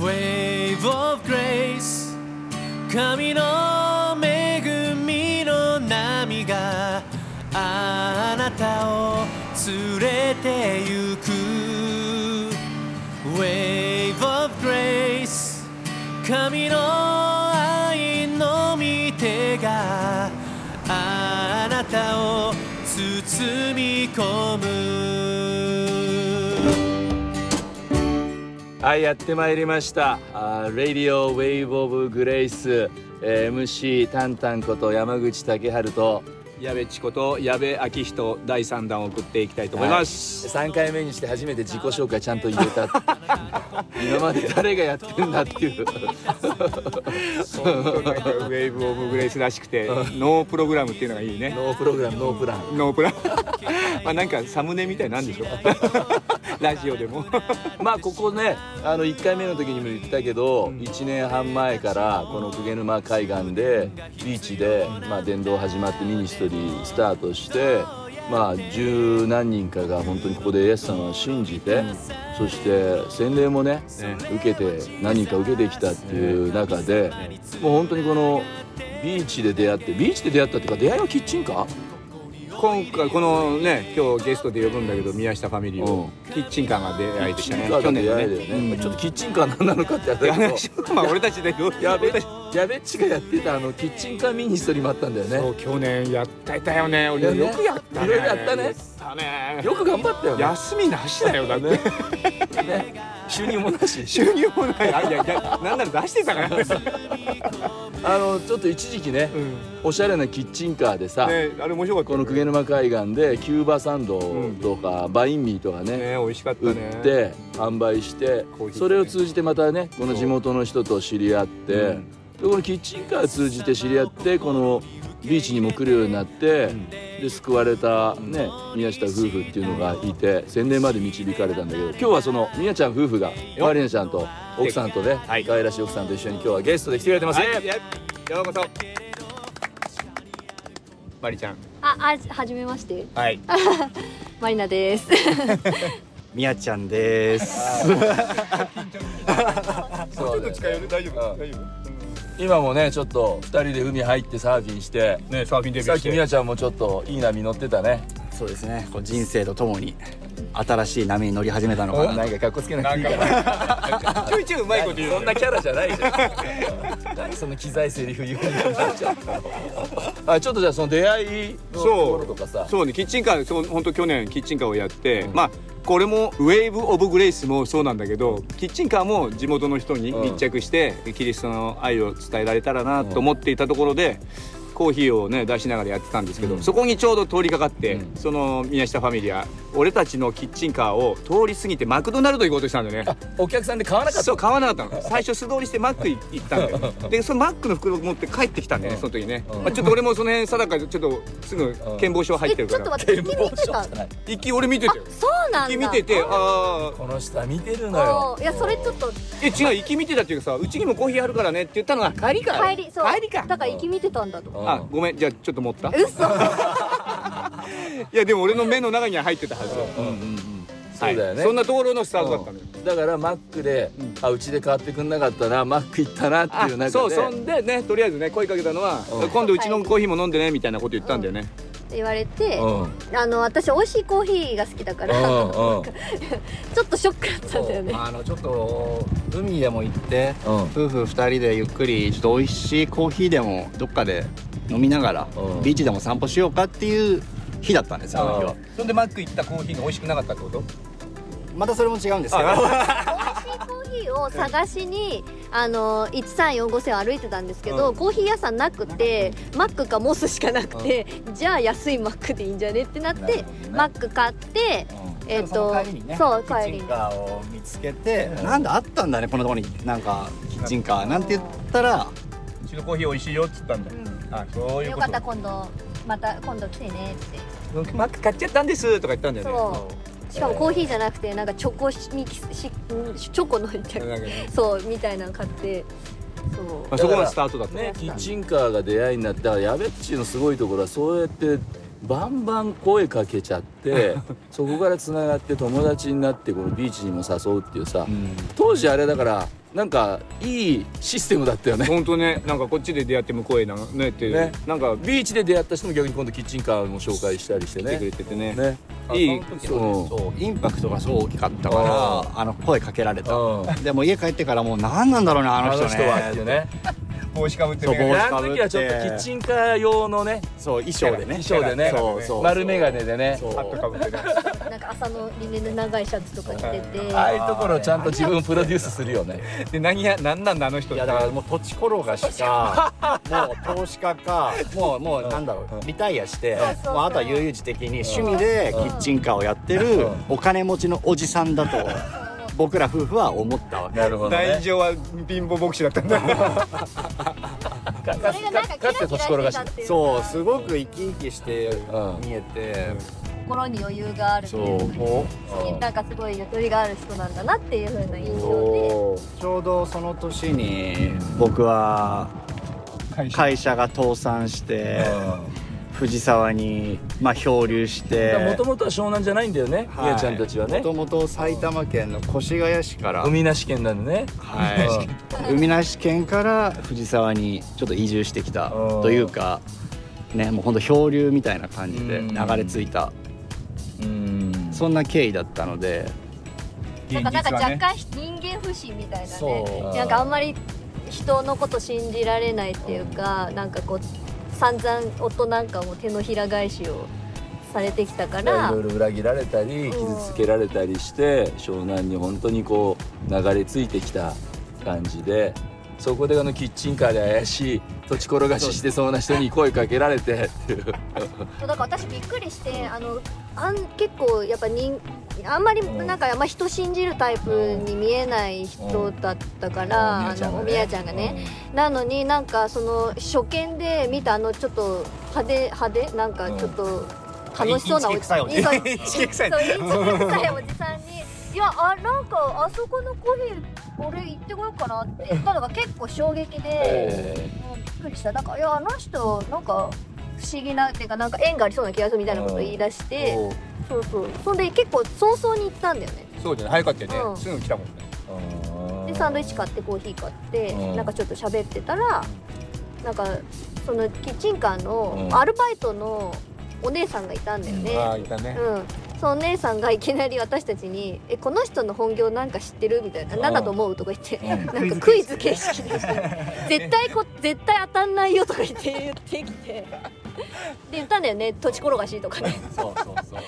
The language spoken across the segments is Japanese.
Wave of Grace. 神の恵みの波があなたを連れてゆく。Wave of Grace. 神の愛の御手があなたを包み込む。はいやってまいりました「あー Radio Wave of Grace」えー MC タンタンこと山口武春と矢部千子と矢部昭人第3弾を送っていきたいと思います、3回目にして初めて自己紹介ちゃんと言えた。今まで誰がやってんだっていう。ウェーブオブグレイスらしくてノープログラムっていうのがいいね。ノープログラムノープラン。ノープラン。まあなんかサムネみたいなんでしょラジオでも。まあここねあの1回目の時にも言ったけど、1年半前からこの鵠沼海岸でビーチで、まあ、伝道始まってミニストリースタートしてまあ十何人かが本当にここでイエス様を信じて、そして洗礼もねね。受けて何人か受けてきたっていう中で、もう本当にこのビーチで出会ってビーチで出会ったっていうか出会いはキッチンカー今回このね今日ゲストで呼ぶんだけど宮下ファミリーを。キッチンカーが出会いでしたね。キッチンカーが出会いだよね、うん。ちょっとキッチンカー何なのかってやったけど。話まあ俺たちでやべやべっちがやってたあのキッチンカーミニストリーもあったんだよね。そう去年やってたよね。俺よくやったね。いろいろやったね。よく頑張ったよね。休みなしだよだね。収入もなし。収入もない。あいやいやなんなら出してたから。ね、あのちょっと一時期ねうん。おしゃれなキッチンカーでさ、ねあれ面白かったこの鵠沼海岸でキューバサンドとか、バインミーとかねね美味しかった売ねって販売してそれを通じてまたねこの地元の人と知り合って、うん。でこのキッチンカーを通じて知り合ってこのビーチにも来るようになって、で救われた、ね宮下夫婦っていうのがいて洗礼まで導かれたんだけど今日はその宮ちゃん夫婦がマリナちゃんと奥さんとね、はい。可愛らしい奥さんと一緒に今日はゲストで来てくれてます。ね、はい、やようこそ。マリちゃん。あ、あ、はじめまして。はい。マリナです。みやちゃんです。そうだよ近寄る？大丈うん大丈今もねちょっと2人で海入ってサーフィンして夫ねサーフィンデビューして。さっき宮ちゃんもちょっといい波乗ってたね。そうですね。こう人生とともに新しい波に乗り始めたのかな。なんかかっこつけなくていいなんからちょいちょいうまいこと言う。そんなキャラじゃないじゃん。何その機材セリフ言うようになっちゃったの。あちょっとじゃあその出会いのところとかさ。そう。ね。キッチンカーそう本当去年キッチンカーをやって、まあこれもウェーブ・オブ・グレイスもそうなんだけどキッチンカーも地元の人に密着して、キリストの愛を伝えられたらなと思っていたところで、コーヒーをね出しながらやってたんですけど、うん。そこにちょうど通りかかって、うん。その宮下ファミリア俺たちのキッチンカーを通り過ぎてマクドナルド行こうとしたんだよね。あお客さんで買わなかったそう買わなかったの。最初素通りしてマック行ったんだよ。でそのマックの袋持って帰ってきたんだよね、うん。その時ね、うん。まあ、ちょっと俺もその辺定かでちょっとすぐ健忘症入ってるちょっとから待って、君見てた。じゃない一気俺見てたよそうなんだ。一気見ててああこの人は見てるのよ。いや、それちょっと。え違う行き見てたっていうかさうちにもコーヒーあるからねって言ったのが帰りか。帰り、そう。帰りか。だから、行き見てたんだと。うん。あごめんじゃあちょっと持った？い嘘。やでも俺の目の中には入ってたはずうんうんうん。そうだよね、はい。そんなところのスタートだったのよ。だからマックで、うん。あうちで買ってくんなかったなマック行ったなっていう中で。あそうそんでねとりあえずね声かけたのはうん。今度うちのコーヒーも飲んでねみたいなこと言ったんだよね。って言われて、うん。あの、私、美味しいコーヒーが好きだから、うん。うん。ちょっとショックだったんだよね。あのちょっと海でも行って、うん。夫婦二人でゆっくりちょっと美味しいコーヒーでもどっかで飲みながら、うん。ビーチでも散歩しようかっていう日だったんですよ。あの日は。そんでマック行ったコーヒーが美味しくなかったってこと？またそれも違うんですけど。美味しいコーヒーを探しにあの1345線を歩いてたんですけど、うん。コーヒー屋さんなくてマックかモスしかなくて、じゃあ安いマックでいいんじゃねってなってなるほどね。マック買ってえっとその帰りにねそうキッ帰りに。チンカーを見つけて、なんだあったんだねこのところに。なんかキッチンカーなんて言ったら、うちのコーヒー美味しいよっつったんだ。よあそういうよかった今度また今度来てねって。マック買っちゃったんですとか言ったんだよね。そう。しかもコーヒーじゃなくてなんかチョコミキスしチョコのみたいなそうみたいなの買ってそう。まあそこがスタートだったね。キッチンカーが出会いになってだからやべっちのすごいところはそうやってバンバン声かけちゃって そこからつながって友達になってこのビーチにも誘うっていうさ、当時あれだからなんかいいシステムだったよね。本当ね。なんかこっちで出会って向こうへなねっていう。ね。なんかビーチで出会った人も逆に今度キッチンカーも紹介したりして来てくれねててね。ね。いい。そうそうインパクトがすごい大きかったからあの声かけられた。うん。でも家帰ってからもう何なんだろうなああの人ね。の人はっていうね帽子かぶってそう帽子あの時はちょっとキッチンカー用のね。そう衣装でね。衣装でね。そうそう。丸眼鏡でね。そう。ハットかぶってねなんか朝のリネンの長いシャツとか着てて。ああいうところをちゃんと自分プロデュースするよね。で何や何なんだあの人いやだからもう土地転がしかもう投資家かもうもうなんだろうリタイアしてあとは悠々自適に趣味でキッチンカーをやってるお金持ちのおじさんだと僕ら夫婦は思ったわけ。なるほどね。大丈は貧乏牧師だったんだ。それがなんかキラキラしてたっていうか。そうすごく生き生きしてうん見えて。心に余裕があるっていうもうんなんかすごいゆとりがある人なんだなっていう風な印象で。ちょうどその年に僕は会社。が倒産して藤沢にまあ漂流して。もともとは湘南じゃないんだよねみやちゃんたちはね。もともと埼玉県の越谷市から。海なし県なんでね。はい、海なし県から藤沢にちょっと移住してきたというかねもうほんと漂流みたいな感じでうん。流れ着いた。うん。そんな経緯だったので。なんかなんか若干人間不信みたいなそねう。なんかあんまり人のこと信じられないっていうかなんかこう散々夫なんかも手のひら返しをされてきたかいらろいろ裏切られたり傷つけられたりして湘南に本当にこう流れ着いてきた感じでそこであのキッチンカーで怪しい土地転がししてそうな人に声かけられてっていうだから私びっくりしてあのあん結構やっぱ人あんまりうん。なんかあんま人信じるタイプに見えない人だったから、あのおみやちゃんがね、なのになんかその初見で見たあのちょっと派手派手なんかちょっと楽しそうなおじさん。にいやあなんかあそこのコーヒー俺行ってこようかなって言ったのが結構衝撃で、えもうびっくりした。なんかいやあの人なんか不思議なっていうかなんか縁がありそうな気がするみたいなことを言い出して、そうそう。そんで結構早々に行ったんだよね。そうじゃない早かったようん。ねすぐ来たもんね。でサンドイッチ買ってコーヒー買って、うん。なんかちょっと喋ってたらなんかそのキッチンカーうのん。アルバイトのお姉さんがいたんだよね、ああいたね。うん、そのお姉さんがいきなり私たちに「えこの人の本業なんか知ってる?」みたいな「何だと思う?」とか言って、うん。なんかクイズ形式。で絶対こ絶対当たんないよとか言って言ってきて。で言ったんだよね。土地転がしとかね。そうそうそう。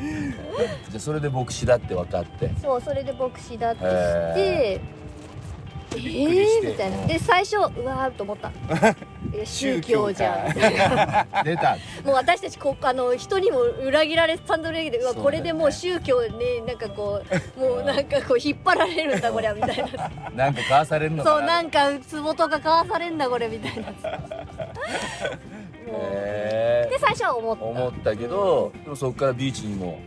じゃあそれで牧師だって分かって。そうそれで牧師だってして。へえくりして。ー、みたいな。で最初うわーと思った。え 宗教じゃん。出た。もう私たちこあの人にも裏切られサンドレギでうわこれでもう宗教になんかこうもうなんかこう引っ張られるんだこりゃみたいな。なんか買わされるのかな。そうなんか壺とか買わされんだこれみたいな。で最初は思った。思ったけどでもそこからビーチにも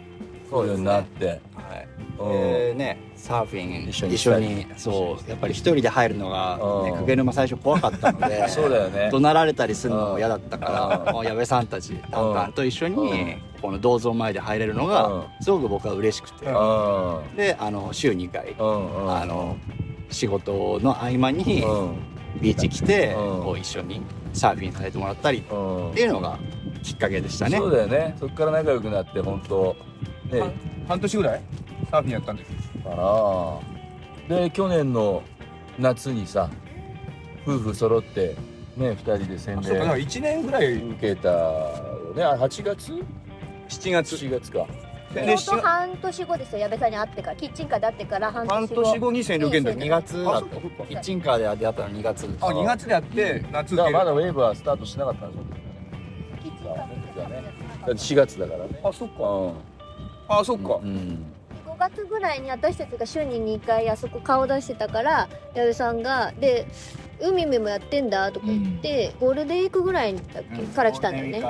来るようになってはい。うん。でねサーフィン一緒に一緒に。そうやっぱり一人で入るのが、ね、うん。久毛沼最初怖かったので そうだよね。怒鳴られたりするのも嫌だったかうん。らもう矢部さんたちタンタンと一緒うにん。この銅像前で入れるのうん。がすごく僕は嬉しくて。うん。であの週2回あの仕事の合間にうん。ビーチ来てうん。こう一緒にサーフィンさせてもらったりっうん。ていうのがきっかけでしたね。そうだよね。そこから仲良くなって本当ね。半半年ぐらい？サーフィンやったんですかなで去年の夏にさ夫婦揃ってね二人で洗そうか。な礼1年ぐらい。受けたよね。あ8月？7月。7月か。でちょうど半年後ですよ。矢部さんに会ってからキッチンカーで会ってから半半年後。年後に洗礼受けんだ2月だとあそっかそっか。キッチンカーで出会ったの2月。ですあ2月でやって夏だからまだ受ウェーブはスタートしてなかったんですよ。キッチンカーで実はねだって4月だからね。あそっか。うあそっか。んうん5月ぐらいに私たちが週に2回あそこ顔出してたから矢部さんが「で海見もやってんだ」とか言って、ゴールデンウィークぐらいだっけ、から来たんだよね。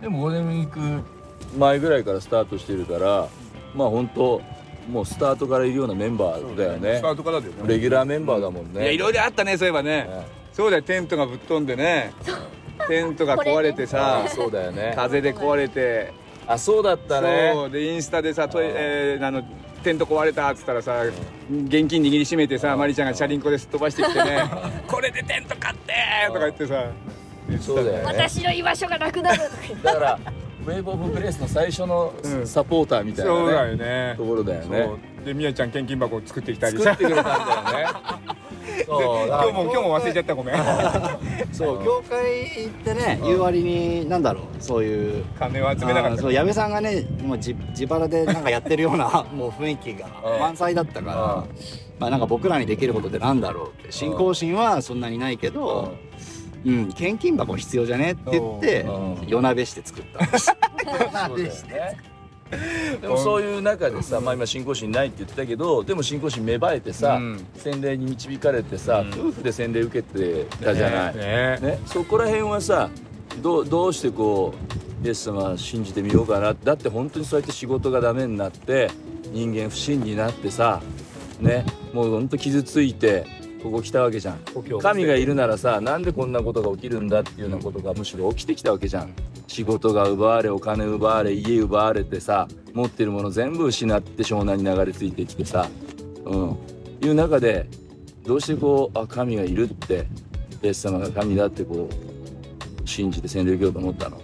でもゴールデンウィーク前ぐらいからスタートしてるからまあ本当もうスタートからいるようなメンバーだよね。スタートからだよね。レギュラーメンバーだもんね。いやいろいろあったねそういえばね。ねそうだよテントがぶっ飛んでね。テントが壊れてさ あそうだよね。風で壊れてあそうだったね。そうでインスタでさトえーあのテント壊れたっつったらさ現金握りしめてさマリちゃんがチャリンコですっ飛ばしてきてね これでテント買ってとか言ってさそうだよね。私の居場所がなくなる。とか言ってだからウェイブ・オブ・グレースの最初のうん。サポーターみたいそうだなねよね。ところだよね。でみやちゃん献金箱を作ってきたりさ。作ってくれたんだよね そうだ。今日も今日も忘れちゃったごめん。そう教会行ってね言う割になんだろうそういう金を集めなかった。そう矢部さんがねもう自自腹でなんかやってるような もう雰囲気がうん。満載だったから、まあなんか僕らにできることってなんだろうって信仰心はそんなにないけど、うん、献金箱必要じゃねって言ってうん。夜なべして作ったんです。そうだよね でもそういう中でさ、まあ、今信仰心ないって言ってたけどでも信仰心芽生えてさ、うん。洗礼に導かれてさ、夫婦で洗礼受けてたじゃない、ね。ね、そこら辺はさどうどうしてこうイエス様信じてみようかな。だって本当にそうやって仕事がダメになって人間不信になってさね。もう本当傷ついてここ来たわけじゃん。神がいるならさなんでこんなことが起きるんだっていうようなことがむしろ起きてきたわけじゃん仕事が奪われお金奪われ家奪われてさ持ってるもの全部失って湘南に流れ着いてきてさうん。いう中でどうしてこうあ神がいるってイエス様が神だってこう信じて洗礼受けようと思ったの？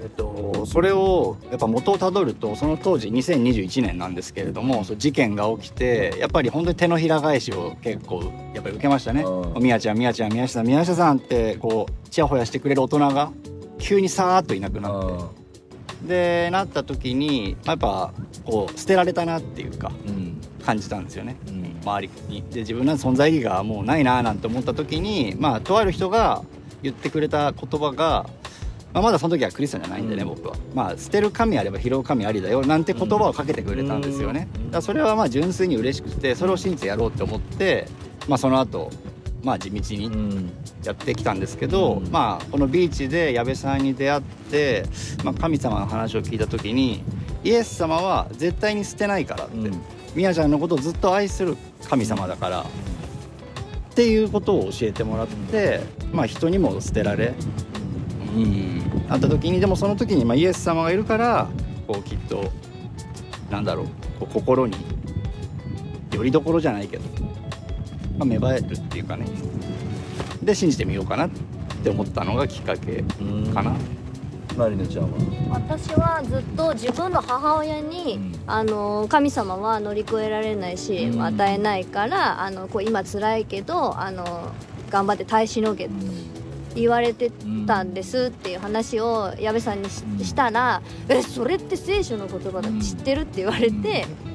えっと、それをやっぱ元をたどるとその当時2021年なんですけれども事件が起きてやっぱり本当に手のひら返しを結構やっぱり受けましたね。うん「みやちゃんみやちゃん宮下さん宮下さん」ってこうちやほやしてくれる大人が急にさーっといなくなって。でなった時にやっぱこう捨てられたなっていうかうん。感じたんですよね。うん。周りに。で自分の存在意義がもうないななんて思った時にまあとある人が言ってくれた言葉が、まあ、まだその時はクリスチャンじゃないんでね、うん。僕は。まあ捨てる神あれば拾う神ありだよなんて言葉をかけてくれたんですよね、うん。だそれはまあ純粋に嬉しくてそれを信じてやろうって思ってまあその後まあ地道にうん。やってきたんですけど、うん。まあこのビーチで矢部さんに出会って、まあ、神様の話を聞いた時にイエス様は絶対に捨てないからって、うん。みやちゃんのことをずっと愛する神様だから、っていうことを教えてもらって、まあ人にも捨てられ、うん、あった時にでもその時にまあイエス様がいるからこうきっとなんだろうこう心によりどころじゃないけど、まあ、芽生えるっていうかね。で信じてみようかなって思ったのがきっかけうんかな。マリナちゃんは？私はずっと自分の母親に、うん。あの神様は乗り越えられないし、うん。与えないからあのこう今辛いけどあの頑張って耐えしのげと言われてたんですっていう話を矢部さんにし,、うん。たら「えそれって聖書の言葉だって知ってる?」って言われて「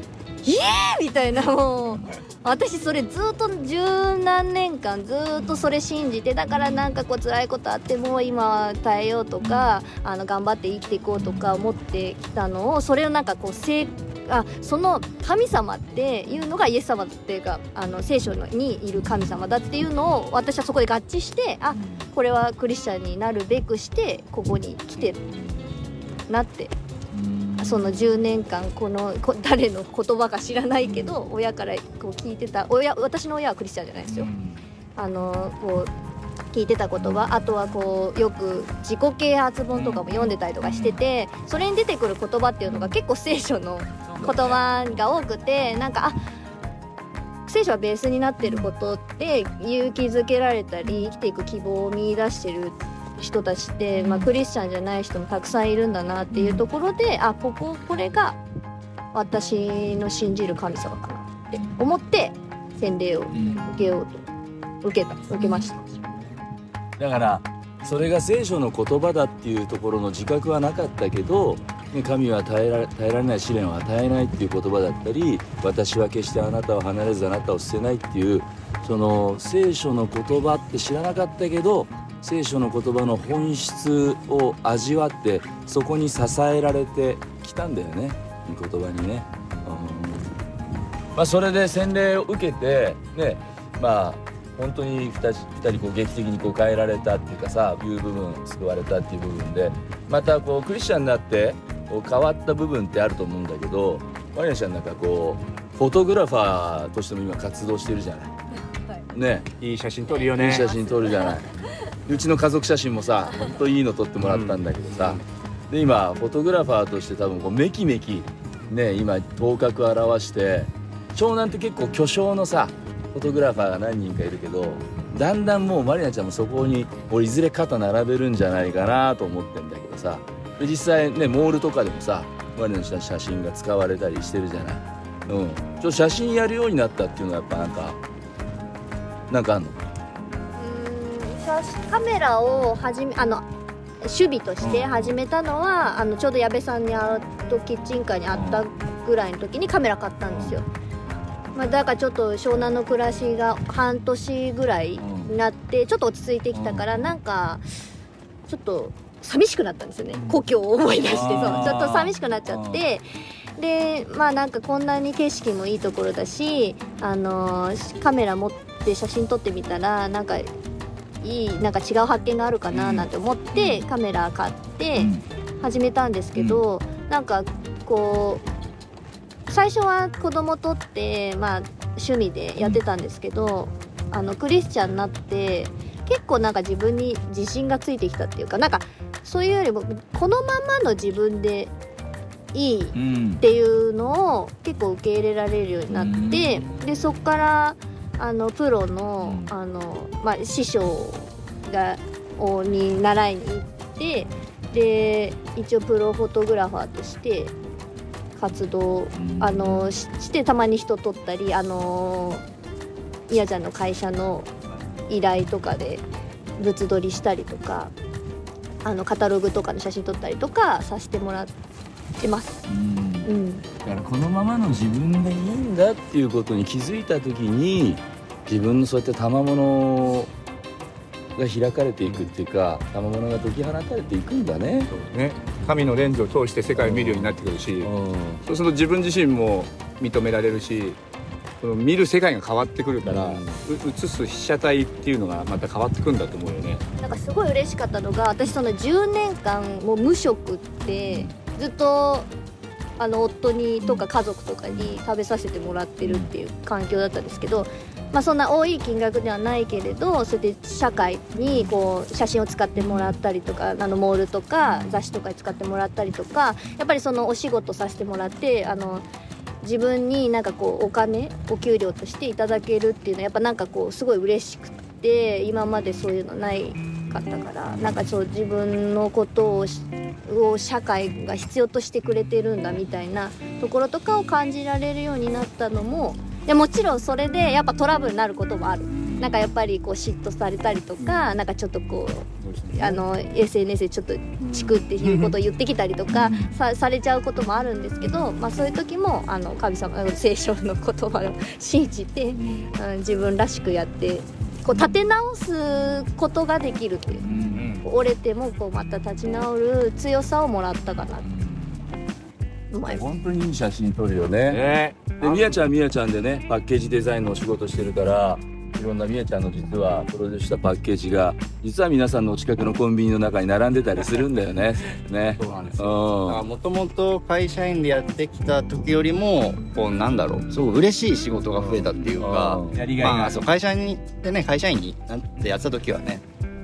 イエー!」みたいなもう私それずっと十何年間ずっとそれ信じてだからなんかこう辛いことあっても今は耐えようとかあの頑張って生きていこうとか思ってきたのをそれをなんかこうせあその神様っていうのがイエス様っていうかあの聖書にいる神様だっていうのを私はそこで合致してあこれはクリスチャンになるべくしてここに来てなってその10年間このこ誰の言葉か知らないけど親からこう聞いてた親私の親はクリスチャンじゃないですよ。あのこう聞いてた言葉あとはこうよく自己啓発本とかも読んでたりとかしててそれに出てくる言葉っていうのが結構聖書の言葉が多くてなんかあ聖書はベースになってることって勇気づけられたり生きていく希望を見出してる人たちって、まあ、クリスチャンじゃない人もたくさんいるんだなっていうところであこここれが私の信じる神様かなって思って洗礼を受けようと受けた受けました。だからそれが聖書の言葉だっていうところの自覚はなかったけど、ね、神は耐えられ耐えられない試練を与えないっていう言葉だったり私は決してあなたを離れずあなたを捨てないっていうその聖書の言葉って知らなかったけど聖書の言葉の本質を味わってそこに支えられてきたんだよね。御言葉にね。うん。まあ、それで洗礼を受けてねまあ本当に 2, 人人こう劇的にこう変えられたっていうかさいう部分救われたっていう部分でまたこうクリスチャンになってこう変わった部分ってあると思うんだけどマリナちゃんなんかこうフォトグラファーとしても今活動してるじゃない。ね。いい写真撮るよいいね写真撮るじゃないうちの家族写真もさほんといいの撮ってもらったんだけどさ、で今フォトグラファーとして多分こうめきめきね今頭角を現して湘南って結構巨匠のさフォトグラファーが何人かいるけどだんだんもうマリナちゃんもそこに俺いずれ肩並べるんじゃないかなと思ってんだけどさ。実際ねモールとかでもさマリナの写真が使われたりしてるじゃない。うん、ちょ写真やるようになったっていうのはやっぱなんかなんかあんの？うーん写真カメラを始めあの守備として始めたのは、あのちょうど矢部さんに会うとキッチンカーに会ったぐらいの時にカメラ買ったんですよ、まあ、だからちょっと湘南の暮らしが半年ぐらいになってちょっと落ち着いてきたからなんかちょっと寂しくなったんですよね。故郷を思い出してそう。ちょっと寂しくなっちゃって。でまあなんかこんなに景色もいいところだしあのーカメラ持って写真撮ってみたらなんかいいなんか違う発見があるかななんて思ってカメラ買って始めたんですけど、なんかこう最初は子供とってまあ趣味でやってたんですけど、あのクリスチャンになって結構なんか自分に自信がついてきたっていうかなんかそういうよりもこのままの自分でいいうんっていうのを結構受け入れられるようになって、でそこからあのプロの,、うん。あのまあ、師匠がをに習いに行ってで一応プロフォトグラファーとして活動あのししてたまに人撮ったりあのみやちゃんの会社の依頼とかで物撮りしたりとかあのカタログとかの写真撮ったりとかさせてもらってます。うんうんだからこのままの自分でいいんだっていうことに気づいた時に自分のそうやって賜物が開かれていくっていうか賜物が解き放たれていくんだね。そうね神のレンズを通して世界を見るようになってくるしうんそうすると自分自身も認められるしその見る世界が変わってくるから、うんう映す被写体っていうのがまた変わってくるんだと思うよね。なんかすごい嬉しかったのが私その10年間もう無職ってずっとあの夫にとか家族とかに食べさせてもらってるっていう環境だったんですけど、まあ、そんな多い金額ではないけれどそうやって社会にこう写真を使ってもらったりとかあのモールとか雑誌とかに使ってもらったりとかやっぱりそのお仕事させてもらってあの自分になんかこうお金お給料としていただけるっていうのはやっぱなんかこうすごい嬉しくて今までそういうのないかったからなんかそう自分のことをを社会が必要としてくれてるんだみたいなところとかを感じられるようになったのもでもちろんそれでやっぱトラブルになることもある。なんかやっぱりこう嫉妬されたりとかなんかちょっとこうあの SNS でちょっとチクっていうことを言ってきたりとかさされちゃうこともあるんですけど、まあ、そういう時もあの神様聖書の言葉を信じて、うん自分らしくやってこう立て直すことができるっていう折れてもこうまた立ち直る強さをもらったかなと思います。本当にいい写真撮るよね。ねでみやちゃんはみやちゃんでねパッケージデザインのお仕事してるからいろんなみやちゃんの実は。プロデュースしたパッケージが実は皆さんのお近くのコンビニの中に並んでたりするんだよね。ね。そうなんですうよん。もともと会社員でやってきた時よりもこうなんだろう。すごく嬉しい仕事が増えたっていうかうん。やりがいが。まあそう会社にでね会社員になってやってた時はね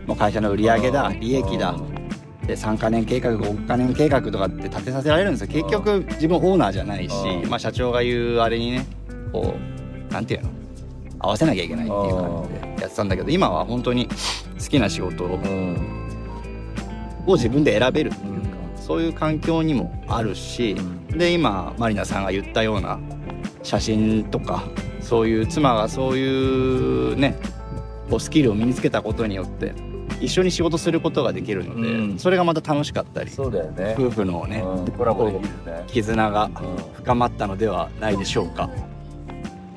もう会社の売り上げだ利益だで3か年計画5か年計画とかって立てさせられるんですよ。結局自分オーナーじゃないしうん。まあ社長が言うあれにねこうなんていうの？合わせなきゃいけないっていう感じでやってたんだけど今は本当に好きな仕事をうん。を自分で選べるっていうか、そういう環境にもあるし、で今マリナさんが言ったような写真とかそういう妻がそういうねこうスキルを身につけたことによって一緒に仕事することができるので、うんそれがまた楽しかったりそうだよね。夫婦のね、うんコラボできるね。絆がうん深まったのではないでしょうか。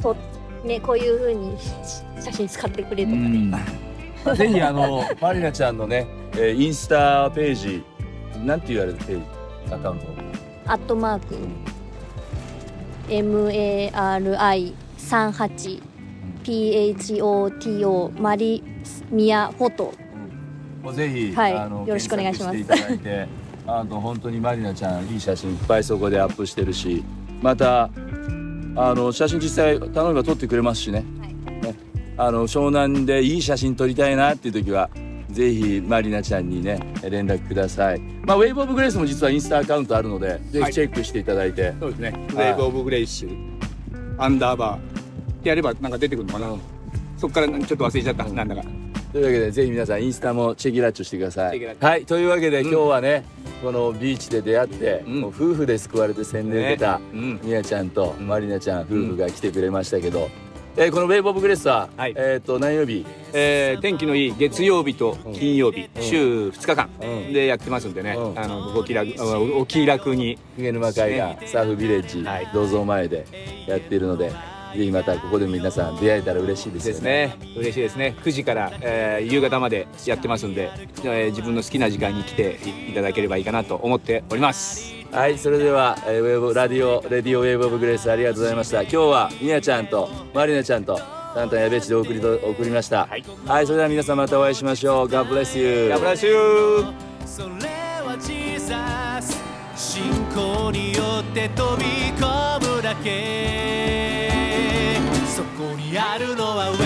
とねこういう風にし写真使ってくれとかね、ぜひあの マリナちゃんのね、えーインスタページなんて言われるページアカウント？アットマーク。MARI38 PHOTO マリミヤフォト。もうぜひ、はい。あのよろしくお願いします。検索していただいてあの本当にマリナちゃんいい写真いっぱいそこでアップしてるしまたあの写真実際頼めば撮ってくれますしね,、ね。あの湘南でいい写真撮りたいなっていう時はぜひマリナちゃんにね連絡ください。まあウェイブオブグレースも実はインスタアカウントあるのでぜはい。ひチェックしていただいて、そうですね。ウはい。ェーブ・オブ・グレイスアンダーバーってやればなんか出てくるのかな、そっからちょっと忘れちゃった、なんだか。というわけでぜひ皆さんインスタもチェキラッチョしてください。はい。というわけで今日はね、このビーチで出会って、うん。もう夫婦で救われて洗礼受けた、ね。うん。みやちゃんとマリナちゃん夫婦が来てくれましたけど、えーこのウェイブオブグレースは、はい。えっ、と何曜日？えー天気のいい月曜日と金曜日、週2日間うん。でやってますんでね、うん。あのお気楽あお気楽に。鵠沼海岸サーフビレッジ、はい。銅像前でやっているのでぜひまたここでも皆さん出会えたら嬉しいですよですね。嬉しいですね。9時から、えー夕方までやってますんで、えー自分の好きな時間に来ていいただければいいかなと思っております。はいそれでは、えーウェーブラディオレディオウェーブオブグレースありがとうございました。今日はみやちゃんとマリナちゃんとタンタンやべっちでお送りと送りました。はい。はい、それでは皆さんまたお会いしましょう。God bless you ガブラシューそれはジーザス信仰によって飛び込むだけやるのはウ